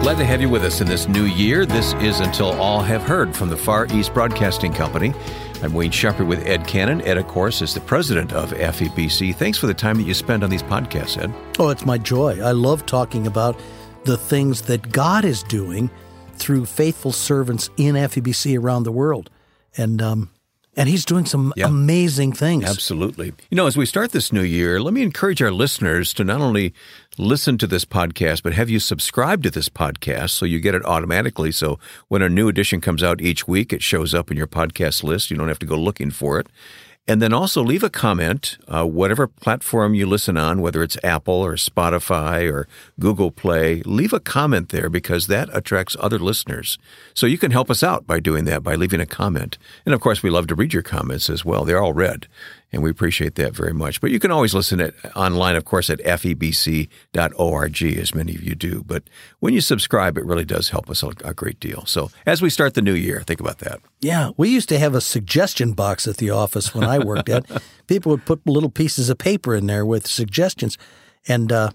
Glad to have you with us in this new year. This is Until All Have Heard from the Far East Broadcasting Company. I'm Wayne Shepherd with Ed Cannon. Ed, of course, is the president of FEBC. Thanks for the time that you spend on these podcasts, Ed. Oh, it's my joy. I love talking about the things that God is doing through faithful servants in FEBC around the world. And um, and he's doing some yeah. amazing things. Absolutely. You know, as we start this new year, let me encourage our listeners to not only listen to this podcast, but have you subscribe to this podcast so you get it automatically. So when a new edition comes out each week, it shows up in your podcast list. You don't have to go looking for it. And then also leave a comment, uh, whatever platform you listen on, whether it's Apple or Spotify or Google Play, leave a comment there because that attracts other listeners. So you can help us out by doing that, by leaving a comment. And of course, we love to read your comments as well. They're all read and we appreciate that very much. But you can always listen it online, of course, at febc.org, as many of you do. But when you subscribe, it really does help us a, a great deal. So as we start the new year, think about that. Yeah, we used to have a suggestion box at the office when I worked at. People would put little pieces of paper in there with suggestions, and uh,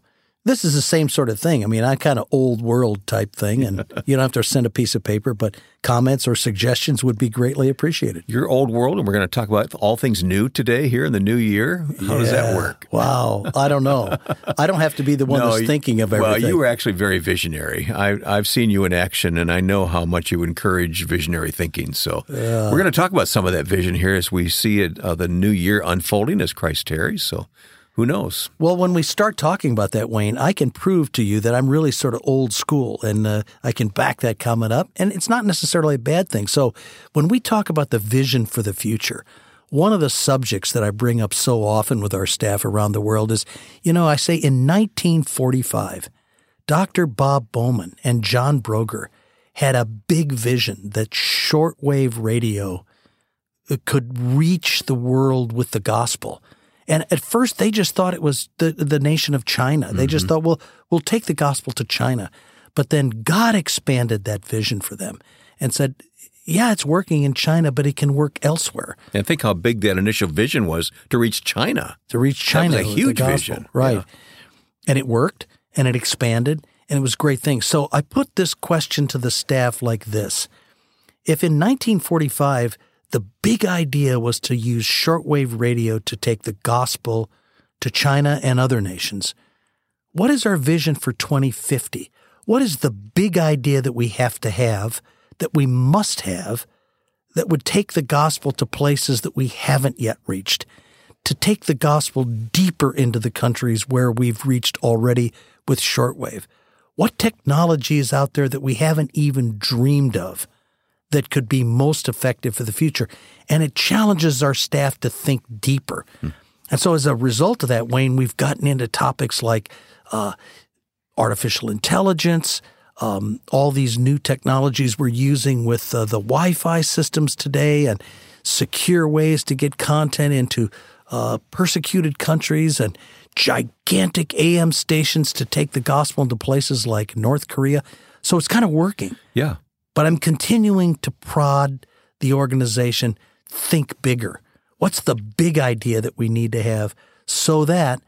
this is the same sort of thing. I mean, I kind of old world type thing, and you don't have to send a piece of paper, but comments or suggestions would be greatly appreciated. You're old world, and we're going to talk about all things new today here in the new year. How yeah. does that work? Wow, I don't know. I don't have to be the one no, that's thinking of everything. Well, you were actually very visionary. I, have seen you in action, and I know how much you encourage visionary thinking. So yeah. we're going to talk about some of that vision here as we see it, uh, the new year unfolding as Christ tarries. So who knows? Well, when we start talking about that, Wayne, I can prove to you that I'm really sort of old school and uh, I can back that comment up. And it's not necessarily a bad thing. So when we talk about the vision for the future, one of the subjects that I bring up so often with our staff around the world is, you know, I say in 1945, Dr. Bob Bowman and John Broger had a big vision that shortwave radio could reach the world with the gospel and at first, they just thought it was the, the nation of China. They mm-hmm. just thought, well, we'll take the gospel to China. But then God expanded that vision for them and said, yeah, it's working in China, but it can work elsewhere. And think how big that initial vision was to reach China. To reach China. That was a huge vision. Right. Yeah. And it worked and it expanded and it was a great thing. So I put this question to the staff like this If in 1945, the big idea was to use shortwave radio to take the gospel to China and other nations. What is our vision for 2050? What is the big idea that we have to have, that we must have, that would take the gospel to places that we haven't yet reached, to take the gospel deeper into the countries where we've reached already with shortwave? What technology is out there that we haven't even dreamed of? That could be most effective for the future. And it challenges our staff to think deeper. Hmm. And so, as a result of that, Wayne, we've gotten into topics like uh, artificial intelligence, um, all these new technologies we're using with uh, the Wi Fi systems today, and secure ways to get content into uh, persecuted countries and gigantic AM stations to take the gospel into places like North Korea. So it's kind of working. Yeah. But I'm continuing to prod the organization think bigger. What's the big idea that we need to have so that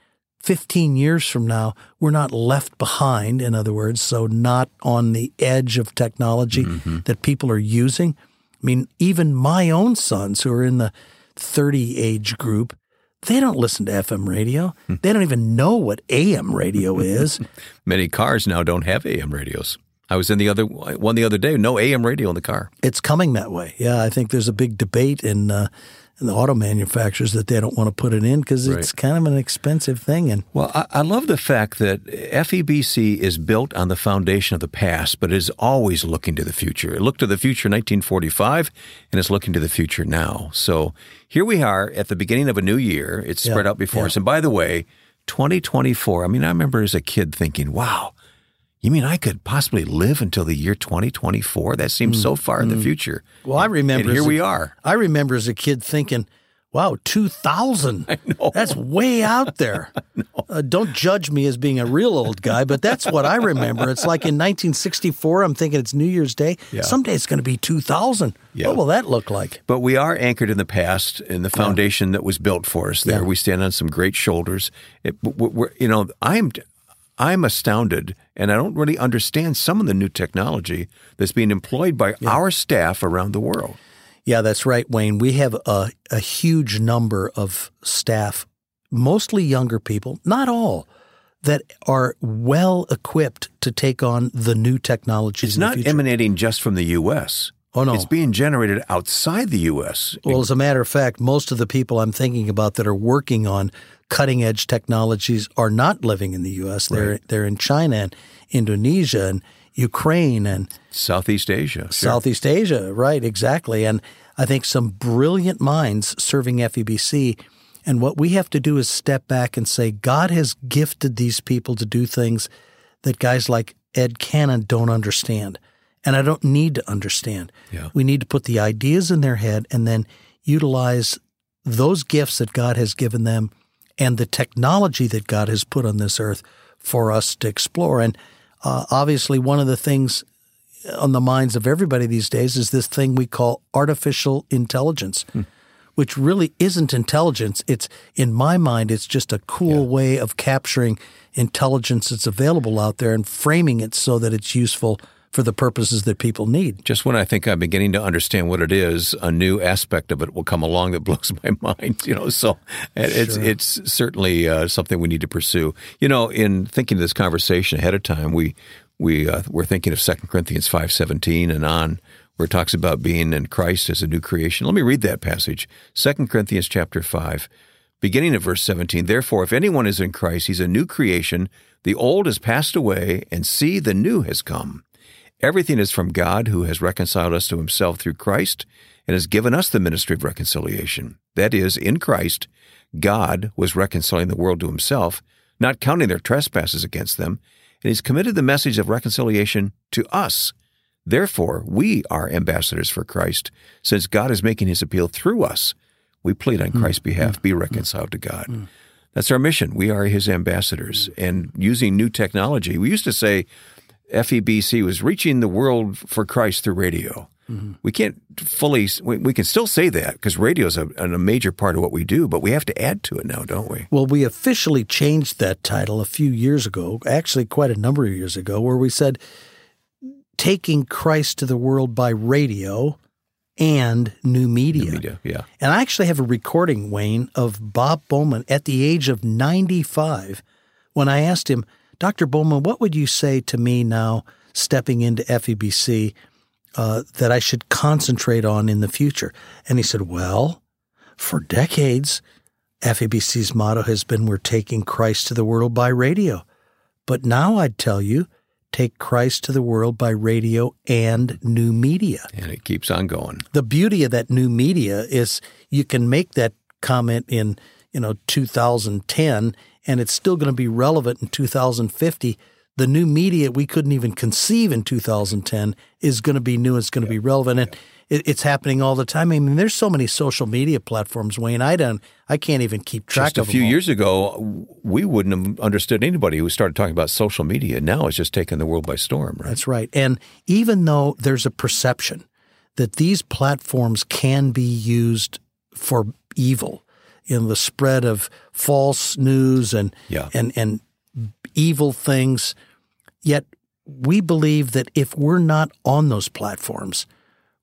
15 years from now, we're not left behind, in other words, so not on the edge of technology mm-hmm. that people are using. I mean, even my own sons who are in the 30 age group, they don't listen to FM radio. Hmm. They don't even know what AM radio is. Many cars now don't have AM radios. I was in the other one the other day. No AM radio in the car. It's coming that way. Yeah, I think there's a big debate in, uh, in the auto manufacturers that they don't want to put it in because it's right. kind of an expensive thing. And well, I, I, love the fact that FEBC is built on the foundation of the past, but is always looking to the future. It looked to the future in 1945, and it's looking to the future now. So here we are at the beginning of a new year. It's spread out before yeah. us, and by the way. 2024. I mean, I remember as a kid thinking, wow, you mean I could possibly live until the year 2024? That seems mm, so far mm. in the mm. future. Well, I remember. And here we are. I remember as a kid thinking, wow, 2000. I know. That's way out there. Uh, don't judge me as being a real old guy, but that's what I remember. It's like in 1964, I'm thinking it's New Year's Day. Yeah. Someday it's going to be 2000. Yeah. What will that look like? But we are anchored in the past, in the foundation yeah. that was built for us there. We stand on some great shoulders. It, you know, I'm I'm astounded and I don't really understand some of the new technology that's being employed by our staff around the world. Yeah, that's right, Wayne. We have a, a huge number of staff, mostly younger people, not all, that are well equipped to take on the new technologies. It's not emanating just from the U.S. Oh, no. It's being generated outside the U.S. Well, as a matter of fact, most of the people I'm thinking about that are working on cutting edge technologies are not living in the U.S. They're Right. they're in China and Indonesia and Ukraine and Southeast Asia. Sure. Southeast Asia. Right, exactly. And I think some brilliant minds serving FEBC. And what we have to do is step back and say, God has gifted these people to do things that guys like Ed Cannon don't understand. And I don't need to understand. Yeah. We need to put the ideas in their head and then utilize those gifts that God has given them and the technology that God has put on this earth for us to explore. And uh, obviously, one of the things on the minds of everybody these days is this thing we call artificial intelligence, which really isn't intelligence. It's, in my mind, it's just a cool way of capturing intelligence that's available out there and framing it so that it's useful for the purposes that people need. Just when I think I'm beginning to understand what it is, a new aspect of it will come along that blows my mind. You know, so it's it's certainly uh, something we need to pursue. You know, in thinking of this conversation ahead of time, we we uh, we're thinking of 2 Corinthians five seventeen and on, where it talks about being in Christ as a new creation. Let me read that passage. 2 Corinthians chapter five, beginning at verse seventeen. Therefore, if anyone is in Christ, he's a new creation. The old has passed away, and see, the new has come. Everything is from God who has reconciled us to himself through Christ and has given us the ministry of reconciliation. That is, in Christ, God was reconciling the world to himself, not counting their trespasses against them, and he's committed the message of reconciliation to us. Therefore, we are ambassadors for Christ, since God is making his appeal through us. We plead on hmm. Christ's hmm. behalf, be hmm. reconciled to God. That's our mission. We are his ambassadors. And using new technology, we used to say FEBC was reaching the world for Christ through radio. Mm-hmm. We can't fully, we, we can still say that because radio is a, a major part of what we do, but we have to add to it now, don't we? Well, we officially changed that title a few years ago, actually, quite a number of years ago, where we said taking Christ to the world by radio and new media. Media, yeah. And I actually have a recording, Wayne, of Bob Bowman at the age of 95 when I asked him, Dr. Bowman, what would you say to me now stepping into FEBC uh, that I should concentrate on in the future? And he said, Well, for decades, FEBC's motto has been we're taking Christ to the world by radio. But now I'd tell you, take Christ to the world by radio and new media. And it keeps on going. The beauty of that new media is you can make that comment in, you know, 2010 and it's still going to be relevant in 2050. The new media we couldn't even conceive in 2010 is going to be new. It's going to be relevant, and it, it's happening all the time. I mean, there's so many social media platforms, Wayne. I don't, I can't even keep track of them. Just a of few years ago, we wouldn't have understood anybody who started talking about social media. Now it's just taken the world by storm, right? That's right. And even though there's a perception that these platforms can be used for evil, in the spread of false news and Yeah. and and evil things, yet we believe that if we're not on those platforms,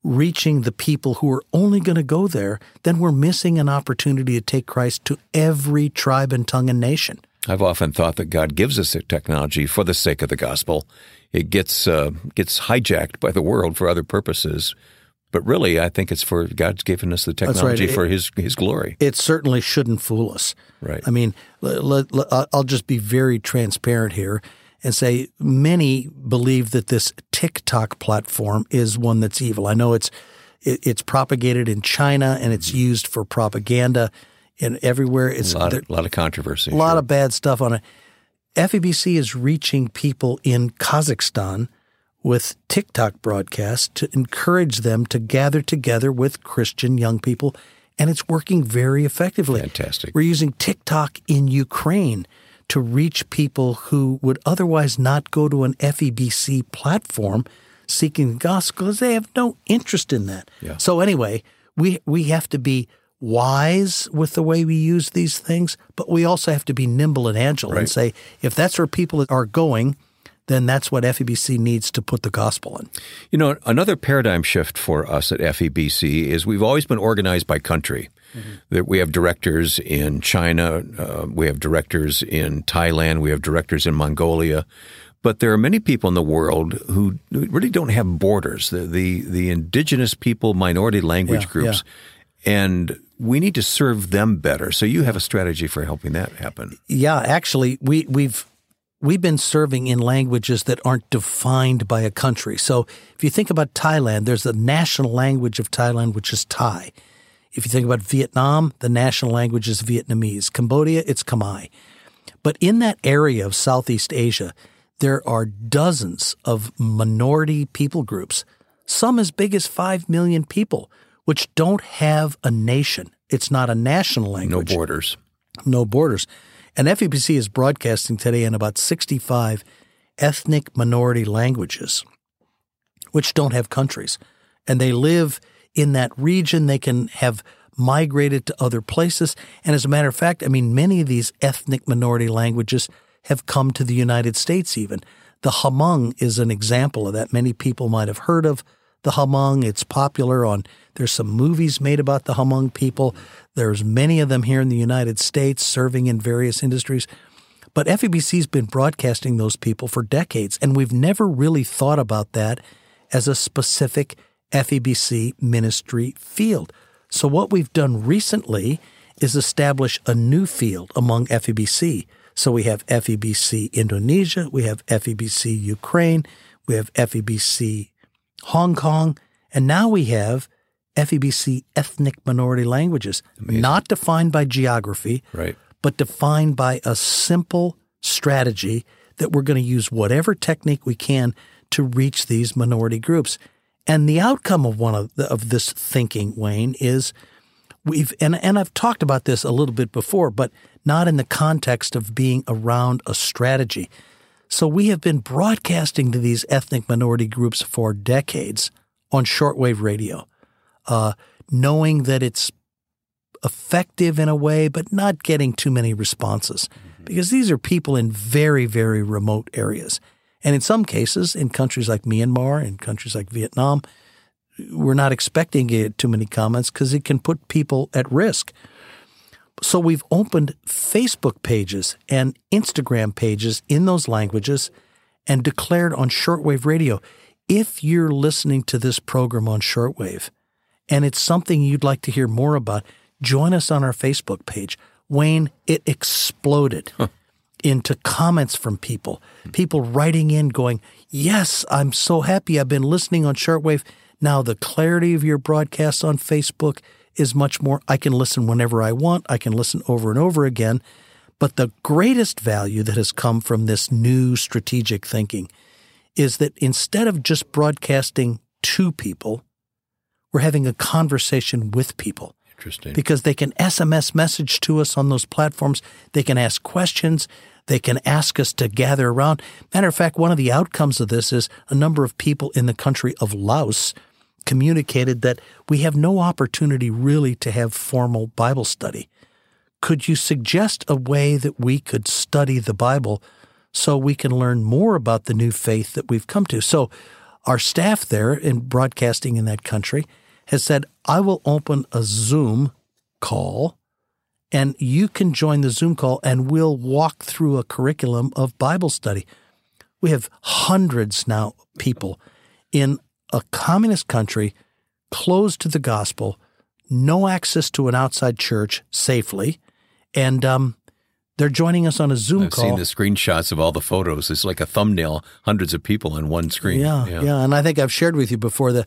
reaching the people who are only going to go there, then we're missing an opportunity to take Christ to every tribe and tongue and nation. I've often thought that God gives us the technology for the sake of the gospel. It gets uh, gets hijacked by the world for other purposes, but really, I think it's for God's given us the right. technology It- for His His glory. it certainly shouldn't fool us. Right. I mean, let, let- I'll just be very transparent here and say many believe that this TikTok platform is one that's evil. I know it's it, it's propagated in China and it's mm-hmm. used for propaganda and everywhere. It's A lot, there- of, lot of controversy. a lot of bad stuff on it. FEBC is reaching people in Kazakhstan with TikTok broadcasts to encourage them to gather together with Christian young people, and it's working very effectively. Fantastic. We're using TikTok in Ukraine to reach people who would otherwise not go to an FEBC platform seeking the gospel because they have no interest in that. Yeah. So anyway, we we have to be wise with the way we use these things, but we also have to be nimble and agile Right. and say, if that's where people are going, then that's what FEBC needs to put the gospel in. You know, another paradigm shift for us at FEBC is we've always been organized by country. That we have directors in China, uh, we have directors in Thailand, we have directors in Mongolia, but there are many people in the world who really don't have borders. The the, the indigenous people, minority language Yeah, groups, and we need to serve them better. So you have a strategy for helping that happen. Yeah, actually, we we've we've been serving in languages that aren't defined by a country. So if you think about Thailand, there's the national language of Thailand, which is Thai. If you think about Vietnam, the national language is Vietnamese. Cambodia, it's Khmer. But in that area of Southeast Asia, there are dozens of minority people groups, some as big as 5 million people, which don't have a nation. It's not a national language. No borders. no borders. And FEBC is broadcasting today in about 65 ethnic minority languages, which don't have countries. And they live in that region. They can have migrated to other places. And as a matter of fact, I mean, many of these ethnic minority languages have come to the United States even. The Hmong is an example of that. Many people might have heard of the Hmong. It's popular on, there's some movies made about the Hmong people. There's many of them here in the United States serving in various industries. But FEBC's been broadcasting those people for decades, and we've never really thought about that as a specific FEBC ministry field. So, what we've done recently is establish a new field among FEBC. So, we have FEBC Indonesia, we have FEBC Ukraine, we have FEBC Hong Kong, and now we have FEBC ethnic minority languages, not defined by geography, Right. but defined by a simple strategy that we're going to use whatever technique we can to reach these minority groups. And the outcome of one of, the, of this thinking, Wayne, is we've and and I've talked about this a little bit before, but not in the context of being around a strategy. So we have been broadcasting to these ethnic minority groups for decades on shortwave radio, uh, knowing that it's effective in a way, but not getting too many responses because these are people in very, very remote areas. And in some cases, in countries like Myanmar, in countries like Vietnam, we're not expecting too many comments because it can put people at risk. So we've opened Facebook pages and Instagram pages in those languages and declared on shortwave radio if you're listening to this program on shortwave and it's something you'd like to hear more about, join us on our Facebook page. Wayne, it exploded into comments from people, people writing in going, Yes, I'm so happy I've been listening on shortwave. Now the clarity of your broadcast on Facebook is much more. I can listen whenever I want, I can listen over and over again. But the greatest value that has come from this new strategic thinking is that instead of just broadcasting to people, we're having a conversation with people Interesting. because they can SMS message to us on those platforms. They can ask questions. They can ask us to gather around. Matter of fact, one of the outcomes of this is a number of people in the country of Laos communicated that we have no opportunity really to have formal Bible study. Could you suggest a way that we could study the Bible so we can learn more about the new faith that we've come to? So, our staff there in broadcasting in that country has said, I will open a Zoom call and you can join the Zoom call and we'll walk through a curriculum of Bible study. We have hundreds now people in a communist country closed to the gospel, no access to an outside church safely, and um, they're joining us on a Zoom I've call. seen the screenshots of all the photos. It's like a thumbnail, hundreds of people on one screen. Yeah, yeah, and I think I've shared with you before the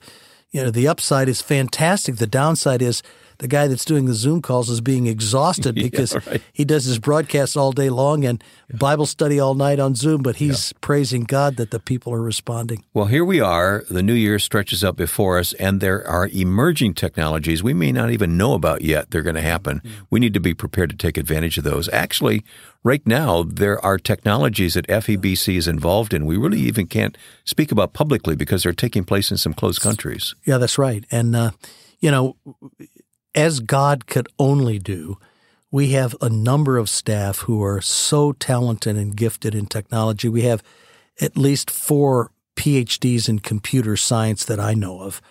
you know the upside is fantastic. The downside is the guy that's doing the Zoom calls is being exhausted because right. he does his broadcasts all day long and Bible study all night on Zoom, but he's praising God that the people are responding. Well, here we are. The new year stretches up before us, and there are emerging technologies we may not even know about yet. They're going to happen. We need to be prepared to take advantage of those. Actually, right now, there are technologies that FEBC is involved in. We really even can't speak about publicly because they're taking place in some closed countries. Yeah, that's right. And uh, you know, as God could only do, we have a number of staff who are so talented and gifted in technology. We have at least four PhDs in computer science that I know of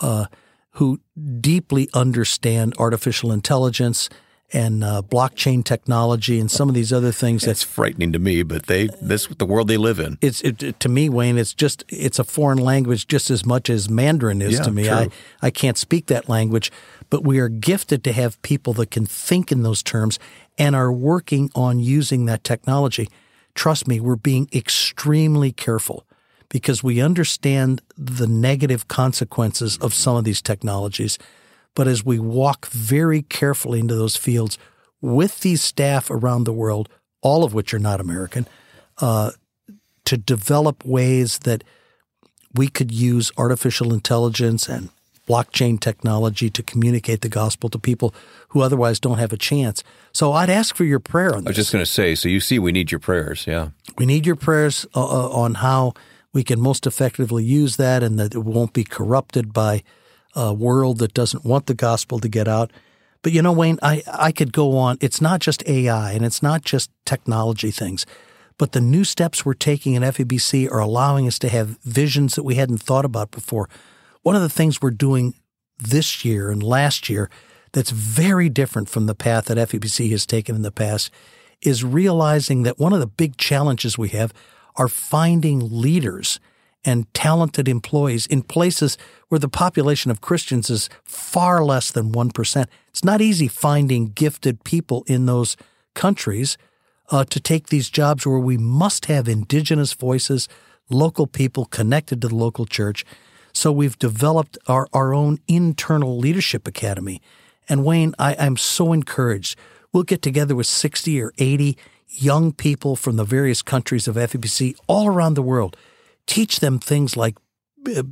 uh, who deeply understand artificial intelligence and uh, blockchain technology and some of these other things. That's frightening to me, but they this the world they live in. It's it, to me, Wayne. It's just it's a foreign language just as much as Mandarin is Yeah, to me. true. I I can't speak that language, but we are gifted to have people that can think in those terms and are working on using that technology. Trust me, we're being extremely careful because we understand the negative consequences of some of these technologies. But as we walk very carefully into those fields with these staff around the world, all of which are not American, uh, to develop ways that we could use artificial intelligence and blockchain technology to communicate the gospel to people who otherwise don't have a chance. So I'd ask for your prayer on this. I was just going to say. So you see, we need your prayers. Yeah. We need your prayers uh, uh, on how we can most effectively use that and that it won't be corrupted by a world that doesn't want the gospel to get out. But you know, Wayne, I, I could go on. It's not just AI and it's not just technology things, but the new steps we're taking in FEBC are allowing us to have visions that we hadn't thought about before. One of the things we're doing this year and last year that's very different from the path that FEBC has taken in the past is realizing that one of the big challenges we have are finding leaders and talented employees in places where the population of Christians is far less than 1%. It's not easy finding gifted people in those countries uh, to take these jobs where we must have indigenous voices, local people connected to the local church. So we've developed our, our own internal leadership academy. And Wayne, I, I'm so encouraged. We'll get together with 60 or 80 young people from the various countries of FEBC all around the world, teach them things like uh,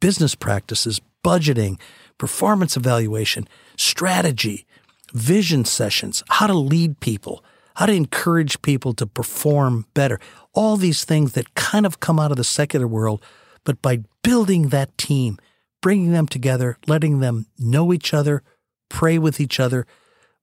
business practices, budgeting, performance evaluation, strategy, vision sessions, how to lead people, how to encourage people to perform better. All these things that kind of come out of the secular world, but by building that team, bringing them together, letting them know each other, pray with each other,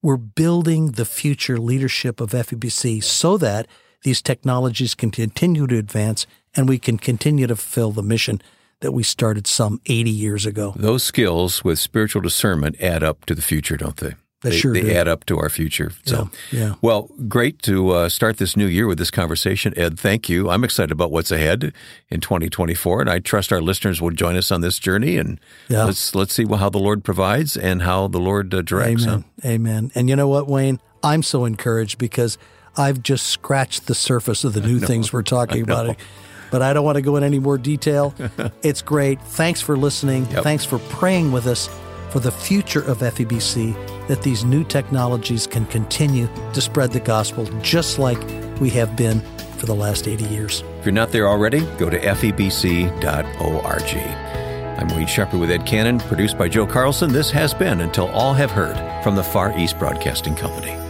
we're building the future leadership of FEBC so that these technologies can continue to advance and we can continue to fulfill the mission that we started some 80 years ago. Those skills with spiritual discernment add up to the future, don't they? They sure they do. add up to our future. So, Yeah, yeah. well, great to uh, start this new year with this conversation, Ed. Thank you. I'm excited about what's ahead in 2024, and I trust our listeners will join us on this journey. And Yeah. let's let's see how the Lord provides and how the Lord uh, directs. huh? Amen. Amen. And you know what, Wayne? I'm so encouraged because I've just scratched the surface of the new things we're talking about. But I don't want to go in any more detail. it's great. Thanks for listening. Yep. Thanks for praying with us for the future of FEBC, that these new technologies can continue to spread the gospel just like we have been for the last 80 years. If you're not there already, go to febc.org. I'm Wayne Shepherd with Ed Cannon, produced by Joe Carlson. This has been Until All Have Heard from the Far East Broadcasting Company.